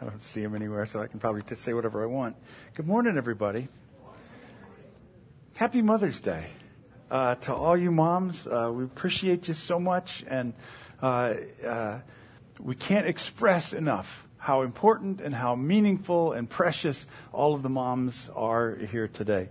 I don't see him anywhere, so I can probably just say whatever I want. Good morning, everybody. Happy Mother's Day. Uh, to all you moms, uh, we appreciate you so much, and uh, uh we can't express enough how important and how meaningful and precious all of the moms are here today.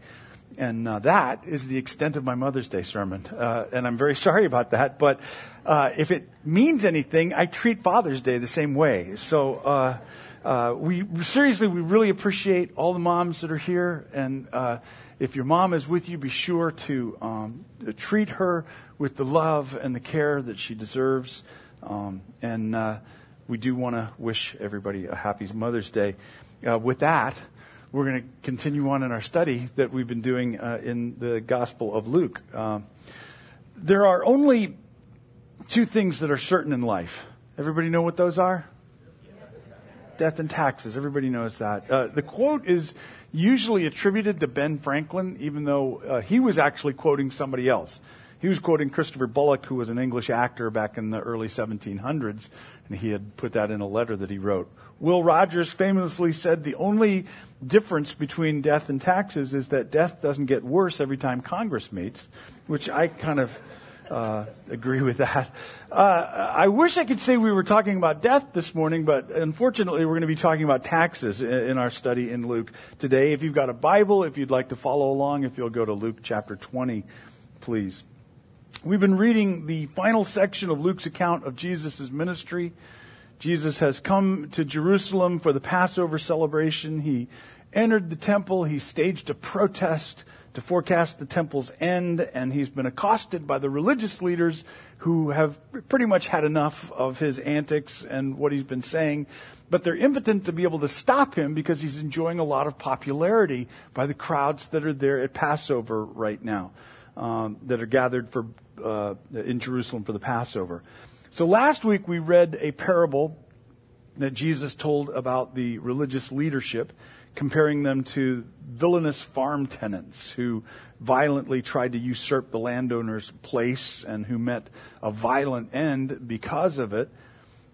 And uh, that is the extent of my Mother's Day sermon. Uh, and I'm very sorry about that. But uh, if it means anything, I treat Father's Day the same way. So uh, uh, we seriously, we really appreciate all the moms that are here. And uh, if your mom is with you, be sure to um, treat her with the love and the care that she deserves. Um, and we do want to wish everybody a happy Mother's Day. with that, we're going to continue on in our study that we've been doing uh, in the Gospel of Luke. Uh, there are only two things that are certain in life. Everybody know what those are? Death and taxes. Everybody knows that. Uh, the quote is usually attributed to Ben Franklin, even though uh, he was actually quoting somebody else. He was quoting Christopher Bullock, who was an English actor back in the early 1700s, and he had put that in a letter that he wrote. Will Rogers famously said the only difference between death and taxes is that death doesn't get worse every time Congress meets, which I kind of uh, agree with that. Uh, I wish I could say we were talking about death this morning, but unfortunately, we're going to be talking about taxes in, in our study in Luke today. If you've got a Bible, if you'd like to follow along, if you'll go to Luke chapter 20, please. We've been reading the final section of Luke's account of Jesus' ministry. Jesus has come to Jerusalem for the Passover celebration. He entered the temple. He staged a protest to forecast the temple's end, and he's been accosted by the religious leaders who have pretty much had enough of his antics and what he's been saying. But they're impotent to be able to stop him because he's enjoying a lot of popularity by the crowds that are there at Passover right now, um, that are gathered for uh, in Jerusalem for the Passover. So last week we read a parable that Jesus told about the religious leadership, comparing them to villainous farm tenants who violently tried to usurp the landowner's place and who met a violent end because of it.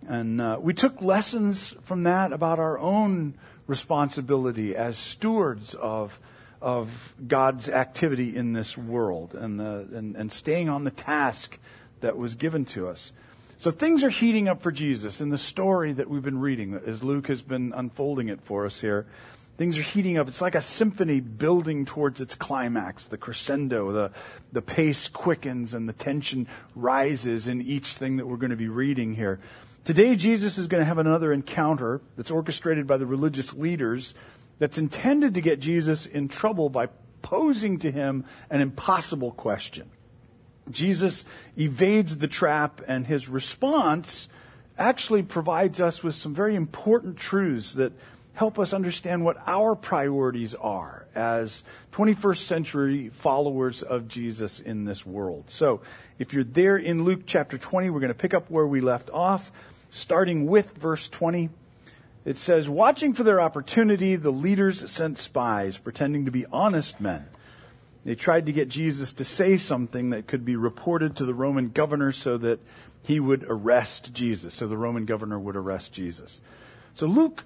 And uh, we took lessons from that about our own responsibility as stewards of of God's activity in this world and, the, and, and staying on the task that was given to us. So things are heating up for Jesus in the story that we've been reading as Luke has been unfolding it for us here. Things are heating up. It's like a symphony building towards its climax, the crescendo, the, the pace quickens and the tension rises in each thing that we're going to be reading here. Today, Jesus is going to have another encounter that's orchestrated by the religious leaders that's intended to get Jesus in trouble by posing to him an impossible question. Jesus evades the trap, and his response actually provides us with some very important truths that help us understand what our priorities are as 21st century followers of Jesus in this world. So, if you're there in Luke chapter 20, we're going to pick up where we left off, starting with verse 20. It says, Watching for their opportunity, the leaders sent spies, pretending to be honest men they tried to get Jesus to say something that could be reported to the Roman governor so that he would arrest Jesus, so the Roman governor would arrest Jesus. So Luke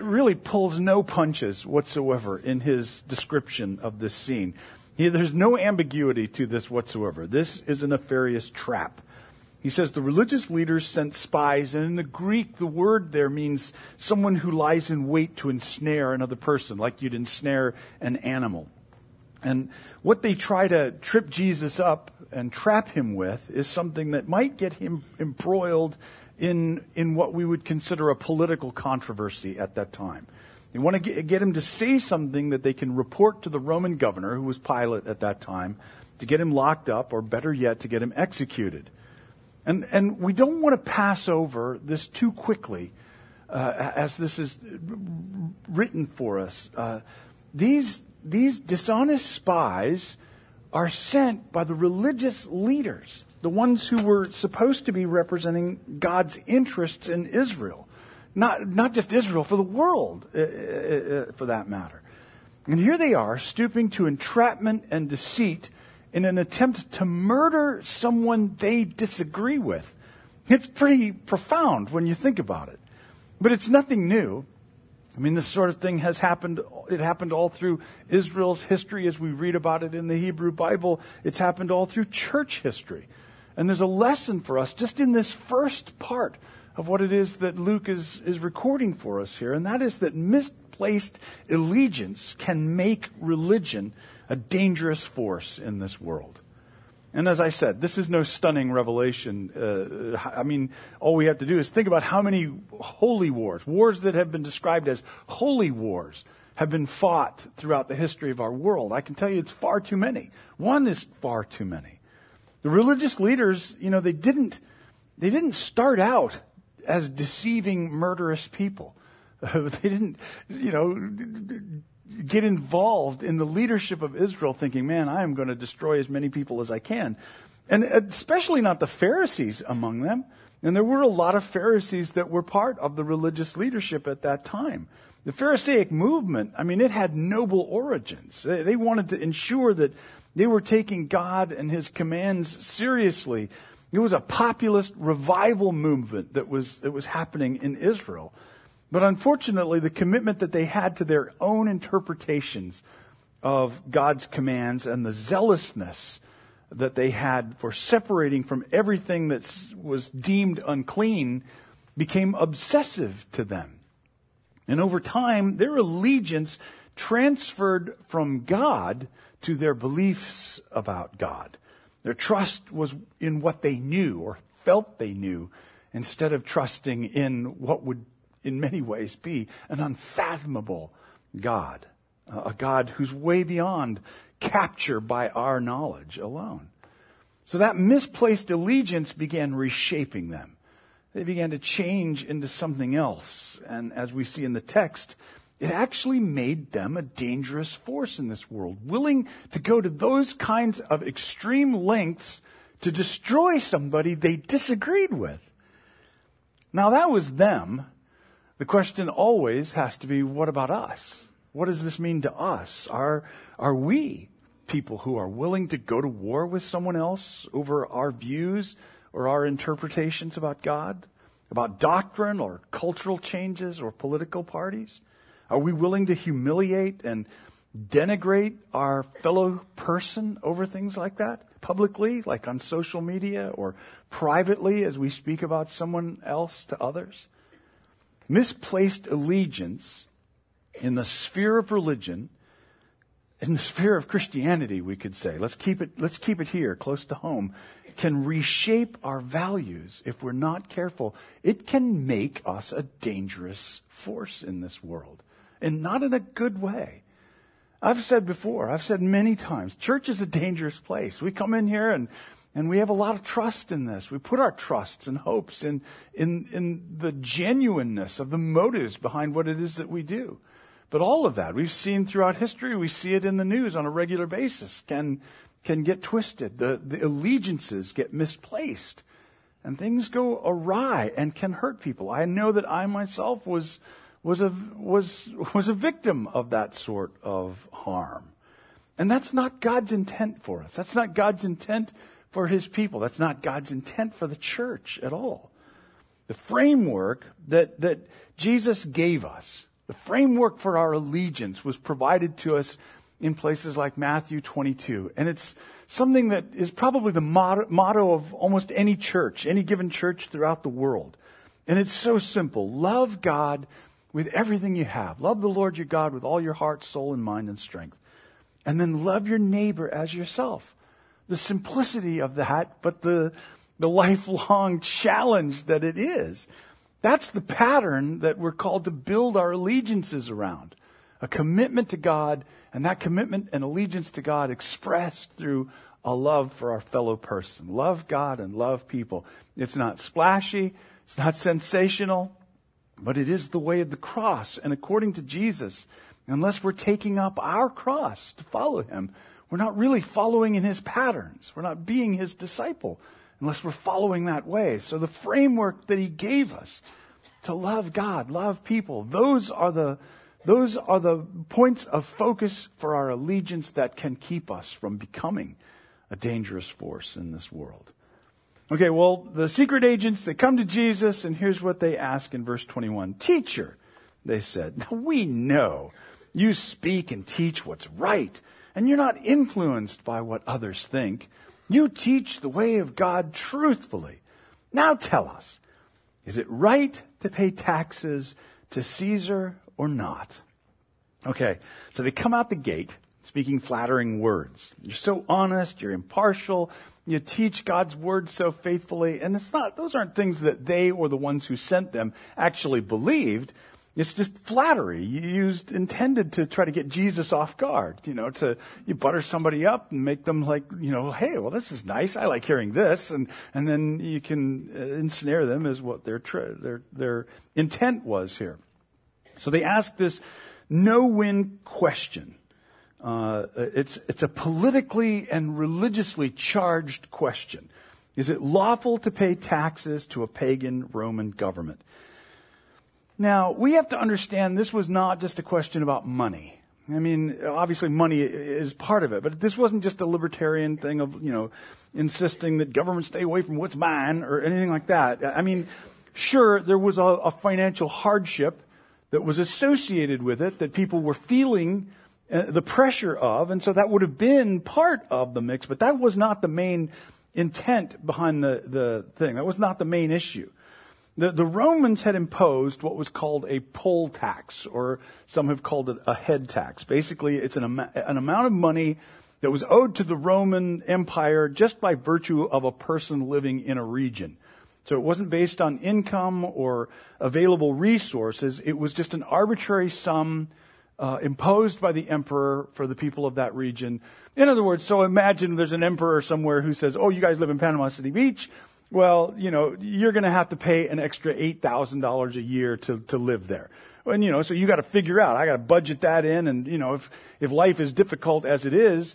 really pulls no punches whatsoever in his description of this scene. He, there's no ambiguity to this whatsoever. This is a nefarious trap. He says the religious leaders sent spies, and in the Greek, the word there means someone who lies in wait to ensnare another person, like you'd ensnare an animal. And what they try to trip Jesus up and trap him with is something that might get him embroiled in, in what we would consider a political controversy at that time. They want to get, get him to say something that they can report to the Roman governor, who was Pilate at that time, to get him locked up, or better yet, to get him executed. And, and we don't want to pass over this too quickly uh, as this is written for us. Uh, these these dishonest spies are sent by the religious leaders, the ones who were supposed to be representing God's interests in Israel. Not, not just Israel, for the world, uh, uh, uh, for that matter. And here they are, stooping to entrapment and deceit in an attempt to murder someone they disagree with. It's pretty profound when you think about it. But it's nothing new. I mean, this sort of thing has happened. It happened all through Israel's history as we read about it in the Hebrew Bible. It's happened all through church history. And there's a lesson for us just in this first part of what it is that Luke is, is recording for us here. And that is that misplaced allegiance can make religion a dangerous force in this world. And as I said, this is no stunning revelation. Uh, I mean, all we have to do is think about how many holy wars, wars that have been described as holy wars, have been fought throughout the history of our world. I can tell you it's far too many. One is far too many. The religious leaders, you know, they didn't, they didn't start out as deceiving, murderous people. they didn't, you know, get involved in the leadership of Israel thinking, man, I am going to destroy as many people as I can. And especially not the Pharisees among them. And there were a lot of Pharisees that were part of the religious leadership at that time. The Pharisaic movement, I mean, it had noble origins. They wanted to ensure that they were taking God and His commands seriously. It was a populist revival movement that was, that was happening in Israel. But unfortunately, the commitment that they had to their own interpretations of God's commands and the zealousness that they had for separating from everything that was deemed unclean became obsessive to them. And over time, their allegiance transferred from God to their beliefs about God. Their trust was in what they knew or felt they knew instead of trusting in what would in many ways be an unfathomable God, a God who's way beyond capture by our knowledge alone. So that misplaced allegiance began reshaping them. They began to change into something else. And as we see in the text, it actually made them a dangerous force in this world, willing to go to those kinds of extreme lengths to destroy somebody they disagreed with. Now that was them. The question always has to be, what about us? What does this mean to us? Are, are we people who are willing to go to war with someone else over our views or our interpretations about God, about doctrine or cultural changes or political parties? Are we willing to humiliate and denigrate our fellow person over things like that publicly, like on social media or privately as we speak about someone else to others? misplaced allegiance in the sphere of religion, in the sphere of Christianity, we could say, let's keep it, let's keep it here close to home, can reshape our values if we're not careful. It can make us a dangerous force in this world and not in a good way. I've said before, I've said many times, church is a dangerous place. We come in here and and we have a lot of trust in this. We put our trusts and hopes in, in, in the genuineness of the motives behind what it is that we do. But all of that, we've seen throughout history, we see it in the news on a regular basis, can, can get twisted. The, the allegiances get misplaced. And things go awry and can hurt people. I know that I myself was, was a, was, was a victim of that sort of harm. And that's not God's intent for us. That's not God's intent for his people. That's not God's intent for the church at all. The framework that, that Jesus gave us, the framework for our allegiance was provided to us in places like Matthew 22. And it's something that is probably the motto, of almost any church, any given church throughout the world. And it's so simple. Love God with everything you have. Love the Lord your God with all your heart, soul, and mind and strength. And then love your neighbor as yourself the simplicity of that, but the, the lifelong challenge that it is. That's the pattern that we're called to build our allegiances around. A commitment to God, and that commitment and allegiance to God expressed through a love for our fellow person. Love God and love people. It's not splashy, it's not sensational, but it is the way of the cross. And according to Jesus, unless we're taking up our cross to follow him, we're not really following in his patterns. We're not being his disciple unless we're following that way. So the framework that he gave us to love God, love people, those are the, those are the points of focus for our allegiance that can keep us from becoming a dangerous force in this world. Okay, well, the secret agents, they come to Jesus, and here's what they ask in verse 21. Teacher, they said, now we know you speak and teach what's right, and you're not influenced by what others think. You teach the way of God truthfully. Now tell us, is it right to pay taxes to Caesar or not? Okay, so they come out the gate speaking flattering words. You're so honest, you're impartial, you teach God's word so faithfully, and it's not, those aren't things that they or the ones who sent them actually believed. It's just flattery used, intended to try to get Jesus off guard, you know, to, you butter somebody up and make them like, you know, hey, well, this is nice. I like hearing this. And, and then you can uh, ensnare them as what their, their, their intent was here. So they ask this no-win question. Uh, it's, it's a politically and religiously charged question. Is it lawful to pay taxes to a pagan Roman government? Now, we have to understand this was not just a question about money. I mean, obviously money is part of it, but this wasn't just a libertarian thing of, you know, insisting that government stay away from what's mine or anything like that. I mean, sure, there was a, a financial hardship that was associated with it that people were feeling uh, the pressure of, and so that would have been part of the mix, but that was not the main intent behind the, the thing. That was not the main issue. The, the Romans had imposed what was called a poll tax, or some have called it a head tax. Basically, it's an, an amount of money that was owed to the Roman Empire just by virtue of a person living in a region. So it wasn't based on income or available resources. It was just an arbitrary sum uh, imposed by the emperor for the people of that region. In other words, so imagine there's an emperor somewhere who says, "Oh, you guys live in Panama City Beach. Well, you know, you're going to have to pay an extra eight thousand dollars a year to to live there." And you know, so you got to figure out. I got to budget that in, and you know, if if life is difficult as it is,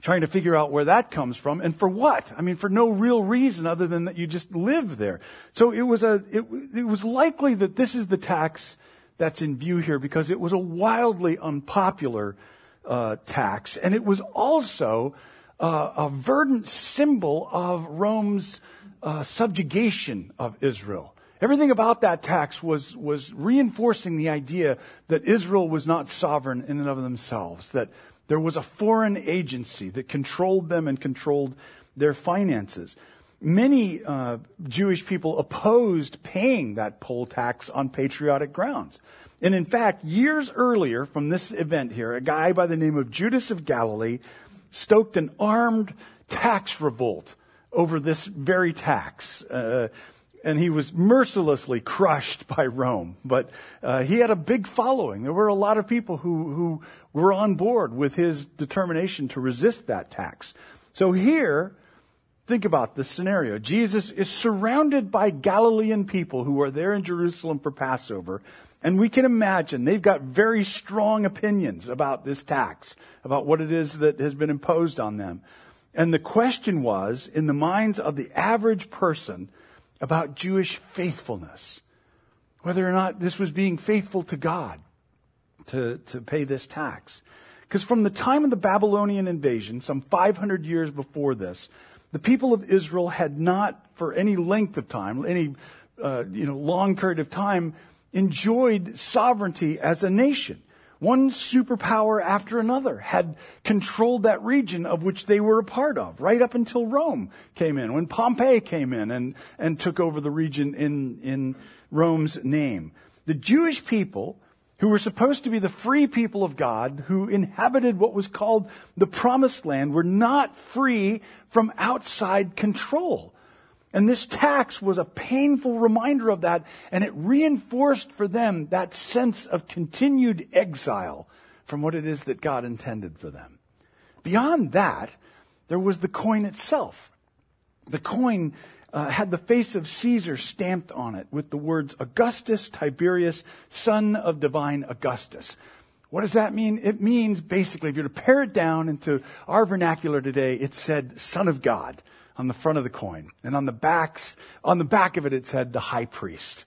trying to figure out where that comes from and for what. I mean, for no real reason other than that you just live there. So it was a, it, it was likely that this is the tax that's in view here because it was a wildly unpopular uh, tax, and it was also uh, a verdant symbol of Rome's uh, subjugation of Israel. Everything about that tax was, was reinforcing the idea that Israel was not sovereign in and of themselves, that there was a foreign agency that controlled them and controlled their finances. Many uh, Jewish people opposed paying that poll tax on patriotic grounds. And in fact, years earlier from this event here, a guy by the name of Judas of Galilee stoked an armed tax revolt over this very tax. Uh, and he was mercilessly crushed by Rome. But uh, he had a big following. There were a lot of people who, who were on board with his determination to resist that tax. So here, Think about this scenario. Jesus is surrounded by Galilean people who are there in Jerusalem for Passover. And we can imagine they've got very strong opinions about this tax, about what it is that has been imposed on them. And the question was, in the minds of the average person, about Jewish faithfulness. Whether or not this was being faithful to God to, to pay this tax. Because from the time of the Babylonian invasion, some 500 years before this, the people of Israel had not, for any length of time, any uh, you know long period of time, enjoyed sovereignty as a nation. One superpower after another had controlled that region of which they were a part of, right up until Rome came in, when Pompey came in and, and took over the region in, in Rome's name. The Jewish people who were supposed to be the free people of God, who inhabited what was called the promised land, were not free from outside control. And this tax was a painful reminder of that, and it reinforced for them that sense of continued exile from what it is that God intended for them. Beyond that, there was the coin itself. The coin uh, had the face of Caesar stamped on it with the words Augustus Tiberius, son of divine Augustus. What does that mean? It means basically, if you were to pare it down into our vernacular today, it said son of God on the front of the coin. And on the backs, on the back of it, it said the high priest.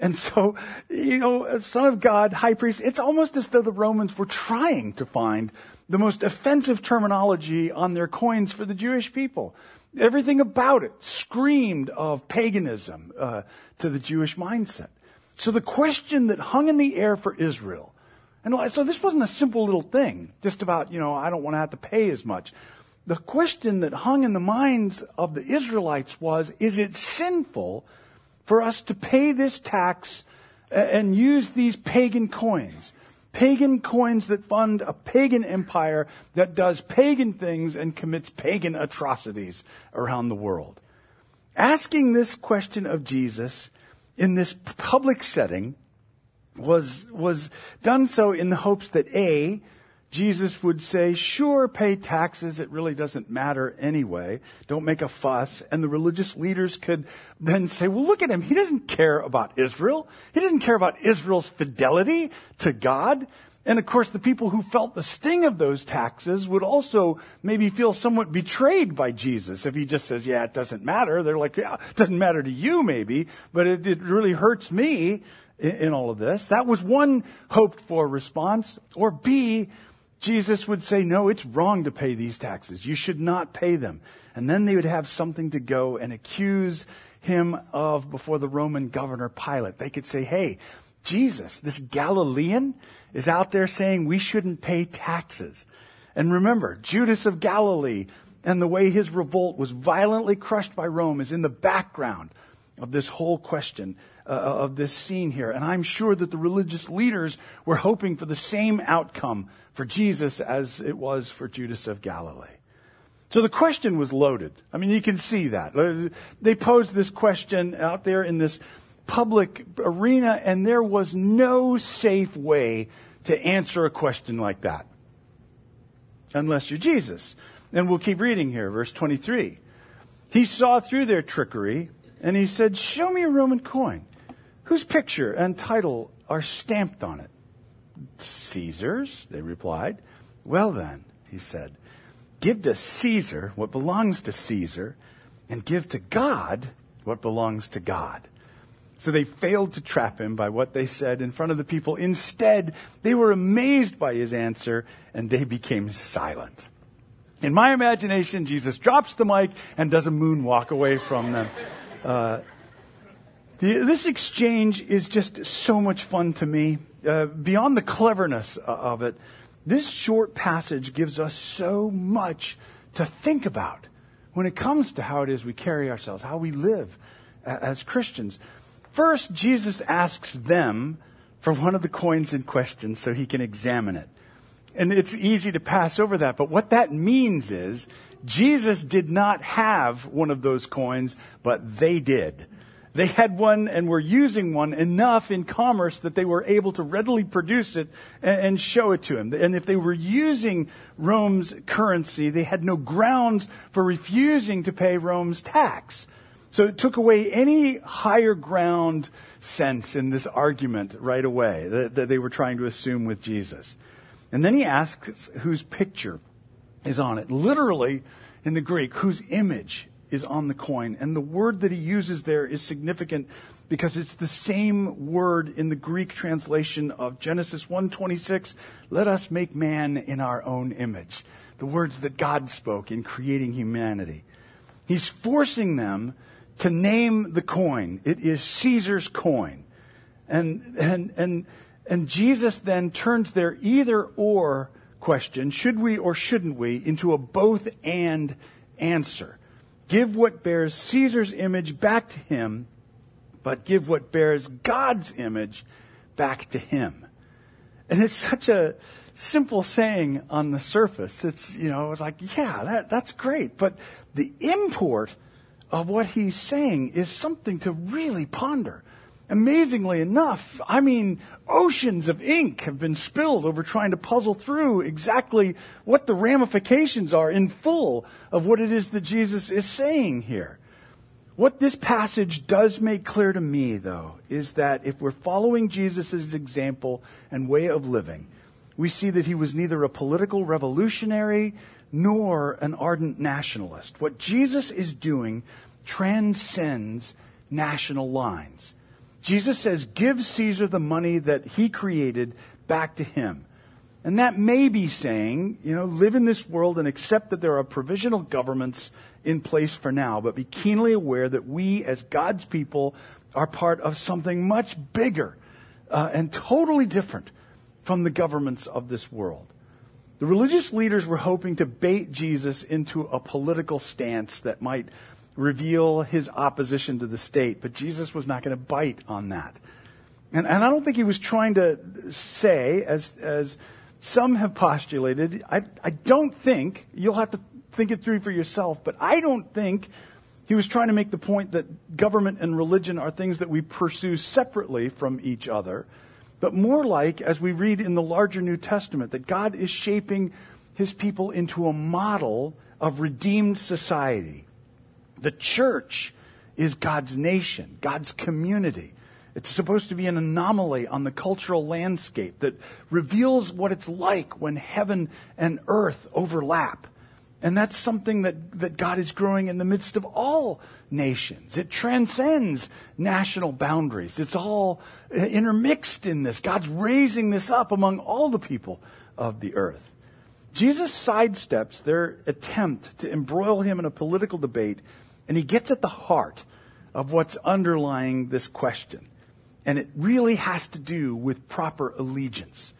And so, you know, son of God, high priest, it's almost as though the Romans were trying to find the most offensive terminology on their coins for the Jewish people. Everything about it screamed of paganism uh, to the Jewish mindset. So the question that hung in the air for Israel, and so this wasn't a simple little thing, just about, you know, I don't want to have to pay as much. The question that hung in the minds of the Israelites was, is it sinful for us to pay this tax and use these pagan coins? Pagan coins that fund a pagan empire that does pagan things and commits pagan atrocities around the world. Asking this question of Jesus in this public setting was, was done so in the hopes that A, Jesus would say, sure, pay taxes. It really doesn't matter anyway. Don't make a fuss. And the religious leaders could then say, well, look at him. He doesn't care about Israel. He doesn't care about Israel's fidelity to God. And of course, the people who felt the sting of those taxes would also maybe feel somewhat betrayed by Jesus if he just says, yeah, it doesn't matter. They're like, yeah, it doesn't matter to you maybe, but it, it really hurts me in, in all of this. That was one hoped for response. Or B, Jesus would say, no, it's wrong to pay these taxes. You should not pay them. And then they would have something to go and accuse him of before the Roman governor Pilate. They could say, hey, Jesus, this Galilean is out there saying we shouldn't pay taxes. And remember, Judas of Galilee and the way his revolt was violently crushed by Rome is in the background of this whole question uh, of this scene here. And I'm sure that the religious leaders were hoping for the same outcome for Jesus as it was for Judas of Galilee. So the question was loaded. I mean, you can see that. They posed this question out there in this public arena, and there was no safe way to answer a question like that. Unless you're Jesus. And we'll keep reading here, verse 23. He saw through their trickery, and he said, Show me a Roman coin. Whose picture and title are stamped on it? Caesar's, they replied. Well then, he said, give to Caesar what belongs to Caesar, and give to God what belongs to God. So they failed to trap him by what they said in front of the people. Instead, they were amazed by his answer and they became silent. In my imagination, Jesus drops the mic and does a moonwalk away from them. Uh, the, this exchange is just so much fun to me. Uh, beyond the cleverness of it, this short passage gives us so much to think about when it comes to how it is we carry ourselves, how we live as Christians. First, Jesus asks them for one of the coins in question so he can examine it. And it's easy to pass over that, but what that means is Jesus did not have one of those coins, but they did. They had one and were using one enough in commerce that they were able to readily produce it and, show it to him. And if they were using Rome's currency, they had no grounds for refusing to pay Rome's tax. So it took away any higher ground sense in this argument right away that, they were trying to assume with Jesus. And then he asks whose picture is on it. Literally, in the Greek, whose image is on the coin. And the word that he uses there is significant because it's the same word in the Greek translation of Genesis 1:26, let us make man in our own image. The words that God spoke in creating humanity. He's forcing them to name the coin. It is Caesar's coin. And and and and Jesus then turns their either or question, should we or shouldn't we, into a both and answer. Give what bears Caesar's image back to him, but give what bears God's image back to him. And it's such a simple saying on the surface. It's, you know, it's like, yeah, that, that's great. But the import of what he's saying is something to really ponder. Amazingly enough, I mean, oceans of ink have been spilled over trying to puzzle through exactly what the ramifications are in full of what it is that Jesus is saying here. What this passage does make clear to me, though, is that if we're following Jesus' example and way of living, we see that he was neither a political revolutionary nor an ardent nationalist. What Jesus is doing transcends national lines. Jesus says, give Caesar the money that he created back to him. And that may be saying, you know, live in this world and accept that there are provisional governments in place for now, but be keenly aware that we as God's people are part of something much bigger uh, and totally different from the governments of this world. The religious leaders were hoping to bait Jesus into a political stance that might reveal his opposition to the state, but Jesus was not going to bite on that. And, and I don't think he was trying to say, as, as some have postulated, I, I don't think, you'll have to think it through for yourself, but I don't think he was trying to make the point that government and religion are things that we pursue separately from each other, but more like, as we read in the larger New Testament, that God is shaping his people into a model of redeemed society. The church is God's nation, God's community. It's supposed to be an anomaly on the cultural landscape that reveals what it's like when heaven and earth overlap. And that's something that, that God is growing in the midst of all nations. It transcends national boundaries. It's all uh, intermixed in this. God's raising this up among all the people of the earth. Jesus sidesteps their attempt to embroil him in a political debate, and he gets at the heart of what's underlying this question. And it really has to do with proper allegiance.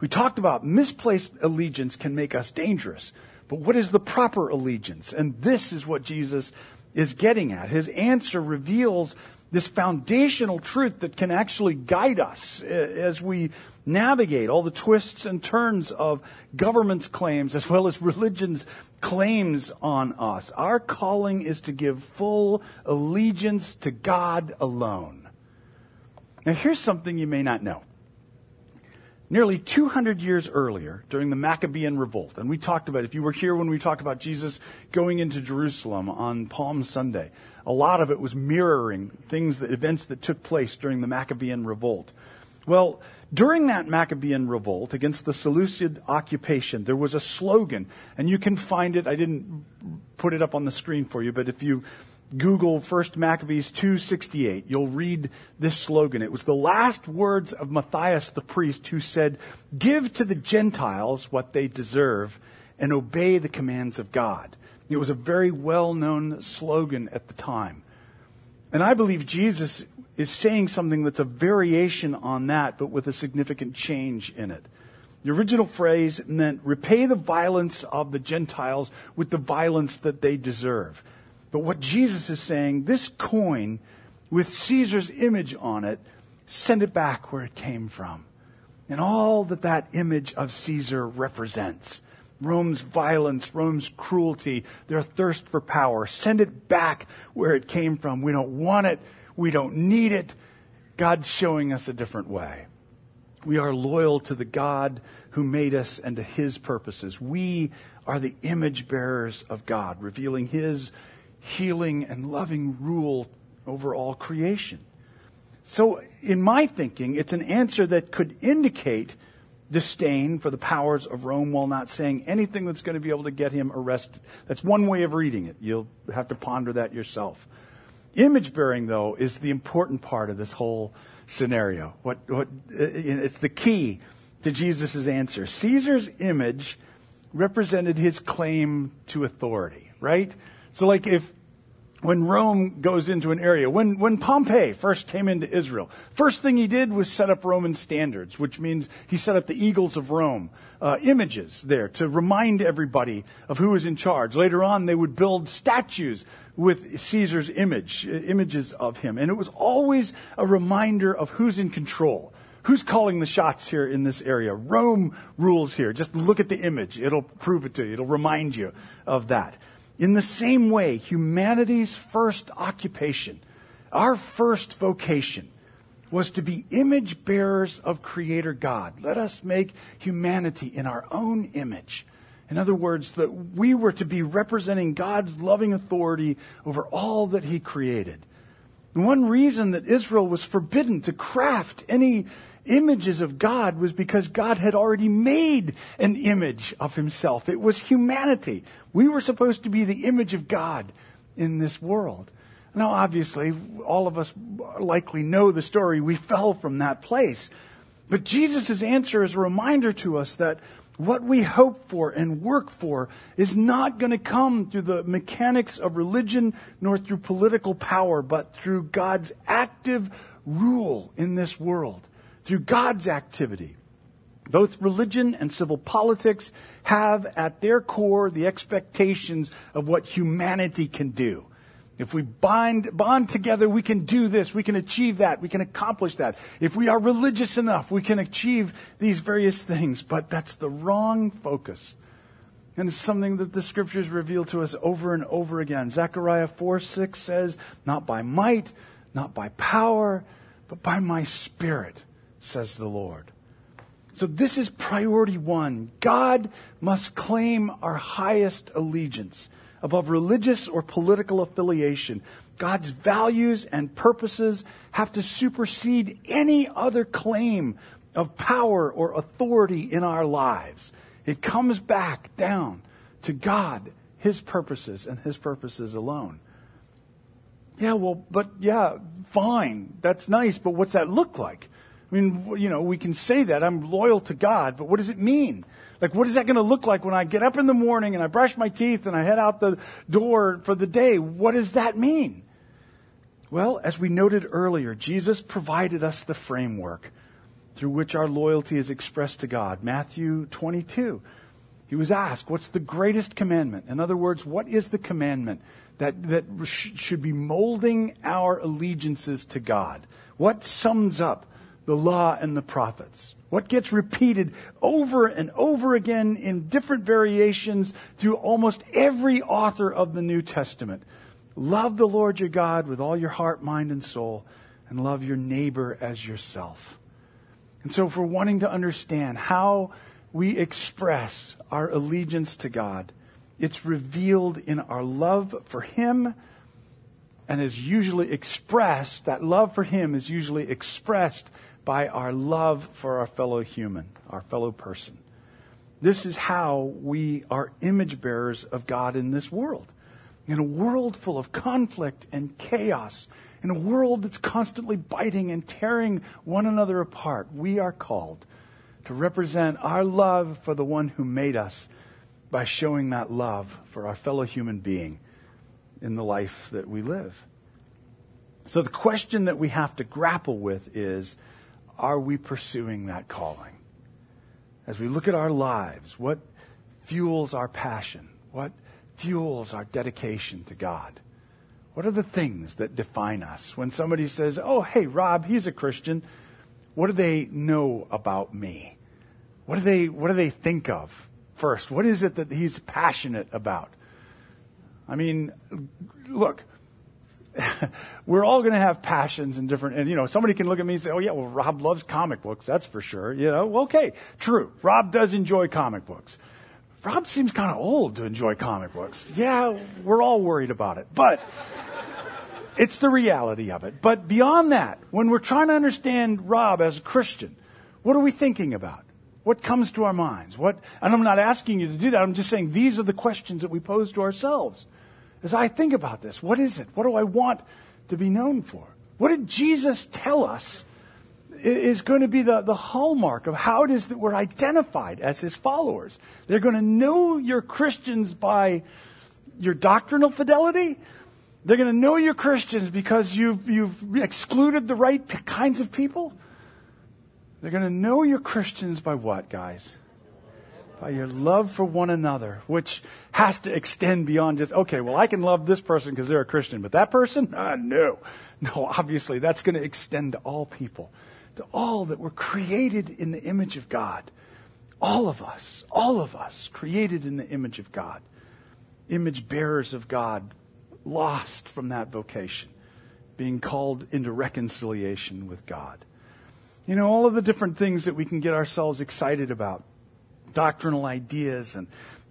We talked about misplaced allegiance can make us dangerous. But what is the proper allegiance? And this is what Jesus is getting at. His answer reveals this foundational truth that can actually guide us eh, as we navigate all the twists and turns of government's claims as well as religion's claims on us. Our calling is to give full allegiance to God alone. Now, here's something you may not know. Nearly 200 years earlier, during the Maccabean revolt, and we talked about, if you were here when we talked about Jesus going into Jerusalem on Palm Sunday, a lot of it was mirroring things, that, events that took place during the Maccabean revolt. Well, during that Maccabean revolt against the Seleucid occupation, there was a slogan, and you can find it. I didn't put it up on the screen for you, but if you Google First Maccabees 268, you'll read this slogan. It was the last words of Matthias the priest who said, Give to the Gentiles what they deserve and obey the commands of God. It was a very well known slogan at the time. And I believe Jesus is saying something that's a variation on that, but with a significant change in it. The original phrase meant repay the violence of the Gentiles with the violence that they deserve. But what Jesus is saying, this coin with Caesar's image on it, send it back where it came from. And all that that image of Caesar represents. Rome's violence, Rome's cruelty, their thirst for power. Send it back where it came from. We don't want it. We don't need it. God's showing us a different way. We are loyal to the God who made us and to his purposes. We are the image bearers of God, revealing his healing and loving rule over all creation. So, in my thinking, it's an answer that could indicate disdain for the powers of Rome while not saying anything that's going to be able to get him arrested. That's one way of reading it. You'll have to ponder that yourself. Image bearing, though, is the important part of this whole scenario. What, what, uh, uh, it's the key to Jesus' answer. Caesar's image represented his claim to authority, right? So, like, if when Rome goes into an area, when, when Pompey first came into Israel, first thing he did was set up Roman standards, which means he set up the eagles of Rome, uh, images there to remind everybody of who was in charge. Later on, they would build statues with Caesar's image, uh, images of him. And it was always a reminder of who's in control. Who's calling the shots here in this area? Rome rules here. Just look at the image. It'll prove it to you. It'll remind you of that. In the same way, humanity's first occupation, our first vocation, was to be image bearers of Creator God. Let us make humanity in our own image. In other words, that we were to be representing God's loving authority over all that He created. One reason that Israel was forbidden to craft any images of God was because God had already made an image of himself. It was humanity. We were supposed to be the image of God in this world. Now, obviously, all of us likely know the story. We fell from that place. But Jesus' answer is a reminder to us that what we hope for and work for is not going to come through the mechanics of religion nor through political power, but through God's active rule in this world, through God's activity. Both religion and civil politics have at their core the expectations of what humanity can do. If we bind, bond together, we can do this, we can achieve that, we can accomplish that. If we are religious enough, we can achieve these various things, but that's the wrong focus. And it's something that the scriptures reveal to us over and over again. Zechariah 4 6 says, Not by might, not by power, but by my spirit, says the Lord. So this is priority one. God must claim our highest allegiance above religious or political affiliation. God's values and purposes have to supersede any other claim of power or authority in our lives. It comes back down to God, His purposes, and His purposes alone. Yeah, well, but yeah, fine. That's nice, but what's that look like? I mean, you know, we can say that I'm loyal to God, but what does it mean? Like, what is that going to look like when I get up in the morning and I brush my teeth and I head out the door for the day? What does that mean? Well, as we noted earlier, Jesus provided us the framework through which our loyalty is expressed to God. Matthew 22. He was asked, What's the greatest commandment? In other words, what is the commandment that, that sh- should be molding our allegiances to God? What sums up the law and the prophets? What gets repeated over and over again in different variations through almost every author of the New Testament? Love the Lord your God with all your heart, mind, and soul, and love your neighbor as yourself. And so, if we're wanting to understand how we express our allegiance to God, it's revealed in our love for Him and is usually expressed, that love for Him is usually expressed by our love for our fellow human, our fellow person. This is how we are image bearers of God in this world. In a world full of conflict and chaos, in a world that's constantly biting and tearing one another apart, we are called to represent our love for the one who made us by showing that love for our fellow human being in the life that we live. So the question that we have to grapple with is, are we pursuing that calling? As we look at our lives, what fuels our passion? What fuels our dedication to God? What are the things that define us? When somebody says, Oh, hey, Rob, he's a Christian, what do they know about me? What do they, what do they think of first? What is it that he's passionate about? I mean, look, we're all going to have passions and different, and you know, somebody can look at me and say, oh yeah, well, Rob loves comic books, that's for sure. You know, well, okay, true. Rob does enjoy comic books. Rob seems kind of old to enjoy comic books. Yeah, we're all worried about it, but it's the reality of it. But beyond that, when we're trying to understand Rob as a Christian, what are we thinking about? What comes to our minds? What, and I'm not asking you to do that. I'm just saying these are the questions that we pose to ourselves as I think about this, what is it? What do I want to be known for? What did Jesus tell us is going to be the, the hallmark of how it is that we're identified as his followers? They're going to know you're Christians by your doctrinal fidelity. They're going to know you're Christians because you've, you've excluded the right kinds of people. They're going to know you're Christians by what, guys? By your love for one another, which has to extend beyond just, okay, well, I can love this person because they're a Christian, but that person? Uh, no. No, obviously, that's going to extend to all people, to all that were created in the image of God. All of us, all of us created in the image of God, image bearers of God, lost from that vocation, being called into reconciliation with God. You know, all of the different things that we can get ourselves excited about doctrinal ideas and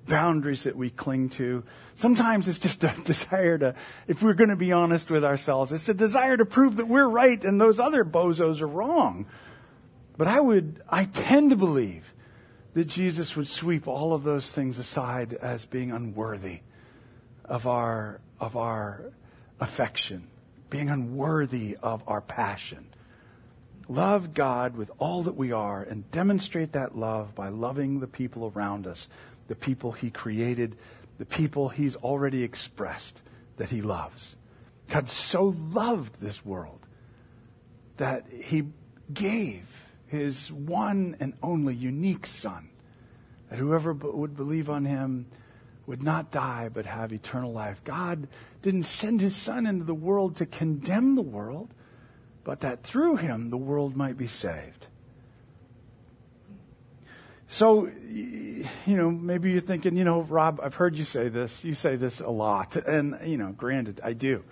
boundaries that we cling to. Sometimes it's just a desire to, if we're going to be honest with ourselves, it's a desire to prove that we're right and those other bozos are wrong. But I would, I tend to believe that Jesus would sweep all of those things aside as being unworthy of our, of our affection, being unworthy of our passion. Love God with all that we are and demonstrate that love by loving the people around us, the people He created, the people He's already expressed that He loves. God so loved this world that He gave His one and only unique Son, that whoever would believe on Him would not die but have eternal life. God didn't send His Son into the world to condemn the world but that through him the world might be saved. So, you know, maybe you're thinking, you know, Rob, I've heard you say this. You say this a lot. And, you know, granted, I do.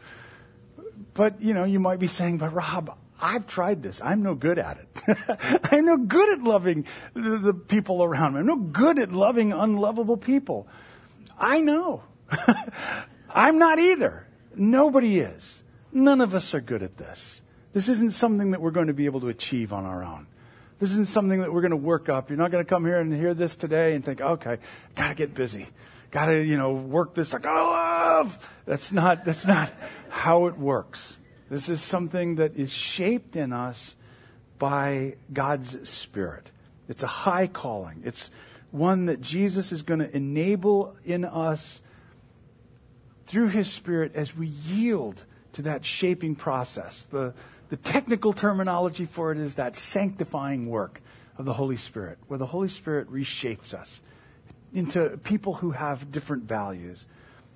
But, you know, you might be saying, but Rob, I've tried this. I'm no good at it. I'm no good at loving the, the, people around me. I'm no good at loving unlovable people. I know. I'm not either. Nobody is. None of us are good at this. This isn't something that we're going to be able to achieve on our own. This isn't something that we're going to work up. You're not going to come here and hear this today and think, okay, gotta get busy. Gotta, you know, work this. I gotta love. That's not, that's not how it works. This is something that is shaped in us by God's Spirit. It's a high calling. It's one that Jesus is going to enable in us through His Spirit as we yield to that shaping process. The, the technical terminology for it is that sanctifying work of the Holy Spirit, where the Holy Spirit reshapes us into people who have different values.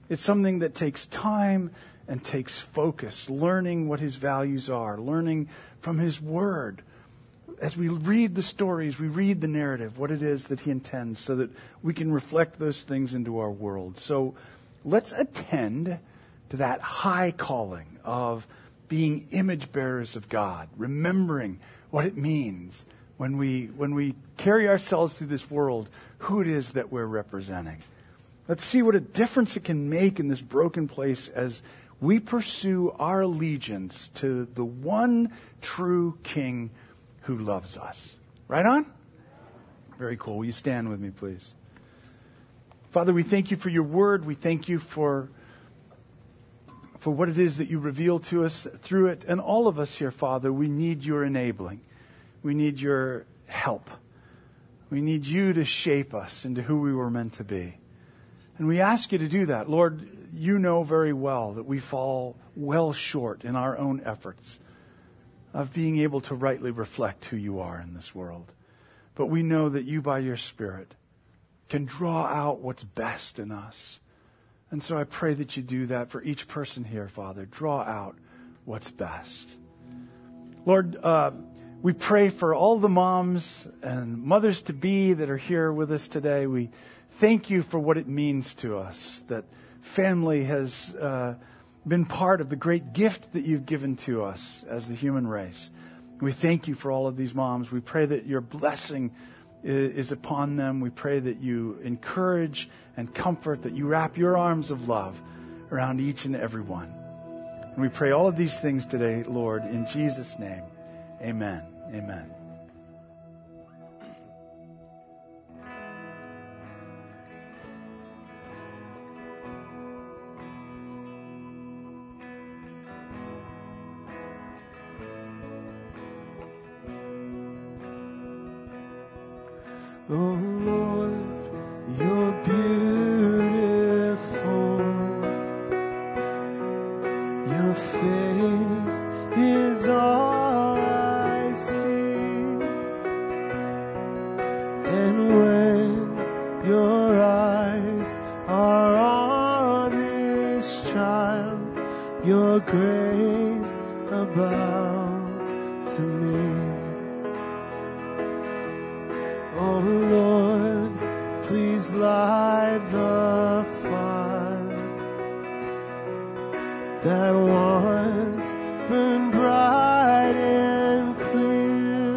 It's something that takes time and takes focus, learning what his values are, learning from his word. As we read the stories, we read the narrative, what it is that he intends, so that we can reflect those things into our world. So let's attend to that high calling of being image bearers of God, remembering what it means when we, when we carry ourselves through this world, who it is that we're representing. Let's see what a difference it can make in this broken place as we pursue our allegiance to the one true King who loves us. Right on? Very cool. Will you stand with me, please? Father, we thank you for your word. We thank you for for what it is that you reveal to us through it. And all of us here, Father, we need your enabling. We need your help. We need you to shape us into who we were meant to be. And we ask you to do that. Lord, you know very well that we fall well short in our own efforts of being able to rightly reflect who you are in this world. But we know that you, by your Spirit, can draw out what's best in us and so I pray that you do that for each person here, Father. Draw out what's best. Lord, uh, we pray for all the moms and mothers to be that are here with us today. We thank you for what it means to us that family has uh, been part of the great gift that you've given to us as the human race. We thank you for all of these moms. We pray that your blessing is upon them. We pray that you encourage and comfort, that you wrap your arms of love around each and every one. And we pray all of these things today, Lord, in Jesus' name. Amen. Amen. Light the fire that once burned bright and clear.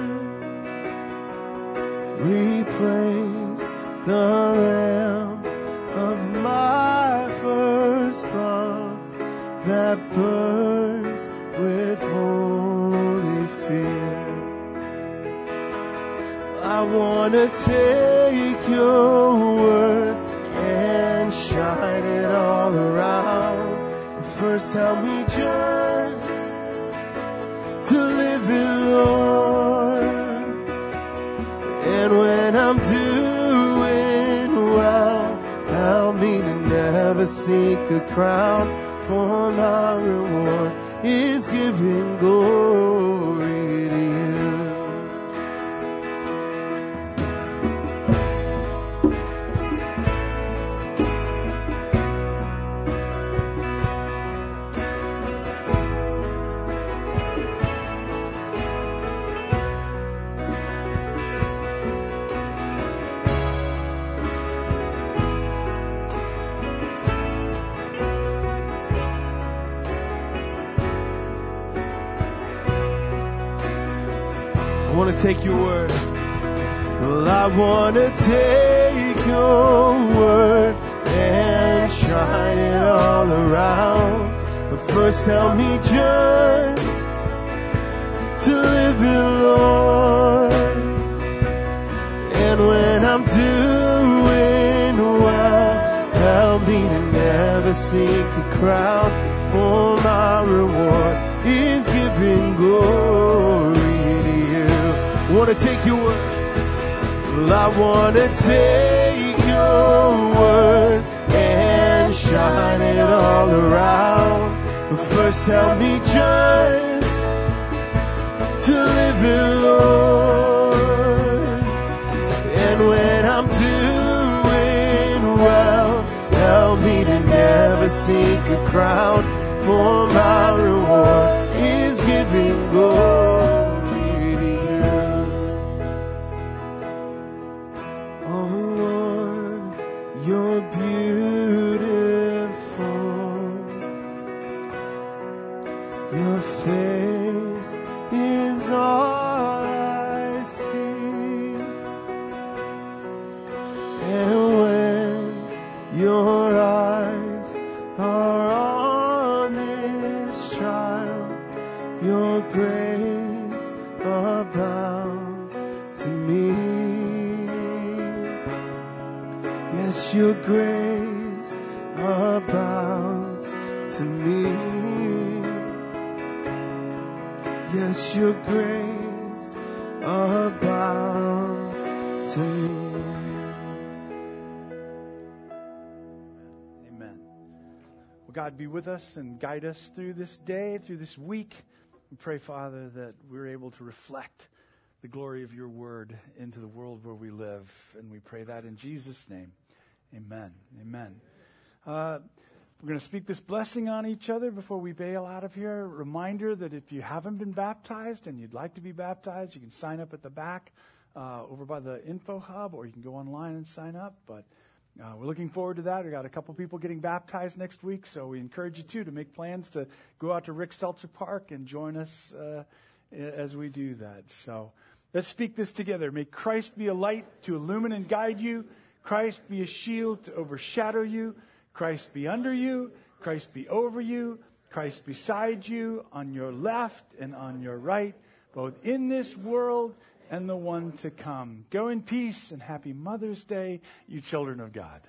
Replace the lamp of my first love that burns with holy fear. I wanna take your first help me just to live it, Lord. And when I'm doing well, help me to never seek a crown, for my reward is giving glory. Want to take your word. Well, I want to take your word and shine it all around. But first, help me just to live it, Lord. And when I'm doing well, help me to never seek a crown, for my reward is giving glory to take your word? Well, I want to take your word and shine it all around. But first, help me just to live it, Lord. And when I'm doing well, help me to never seek a crown, for my reward Lord, you're with us and guide us through this day, through this week. We pray, Father, that we're able to reflect the glory of your word into the world where we live. And we pray that in Jesus' name. Amen. Amen. Uh, we're going to speak this blessing on each other before we bail out of here. Reminder that if you haven't been baptized and you'd like to be baptized, you can sign up at the back uh, over by the info hub, or you can go online and sign up. But uh, we're looking forward to that. We got a couple people getting baptized next week, so we encourage you too to make plans to go out to Rick Seltzer Park and join us uh, as we do that. So let's speak this together. May Christ be a light to illumine and guide you. Christ be a shield to overshadow you. Christ be under you. Christ be over you. Christ beside you, on your left and on your right, both in this world and the one to come. Go in peace and happy Mother's Day, you children of God.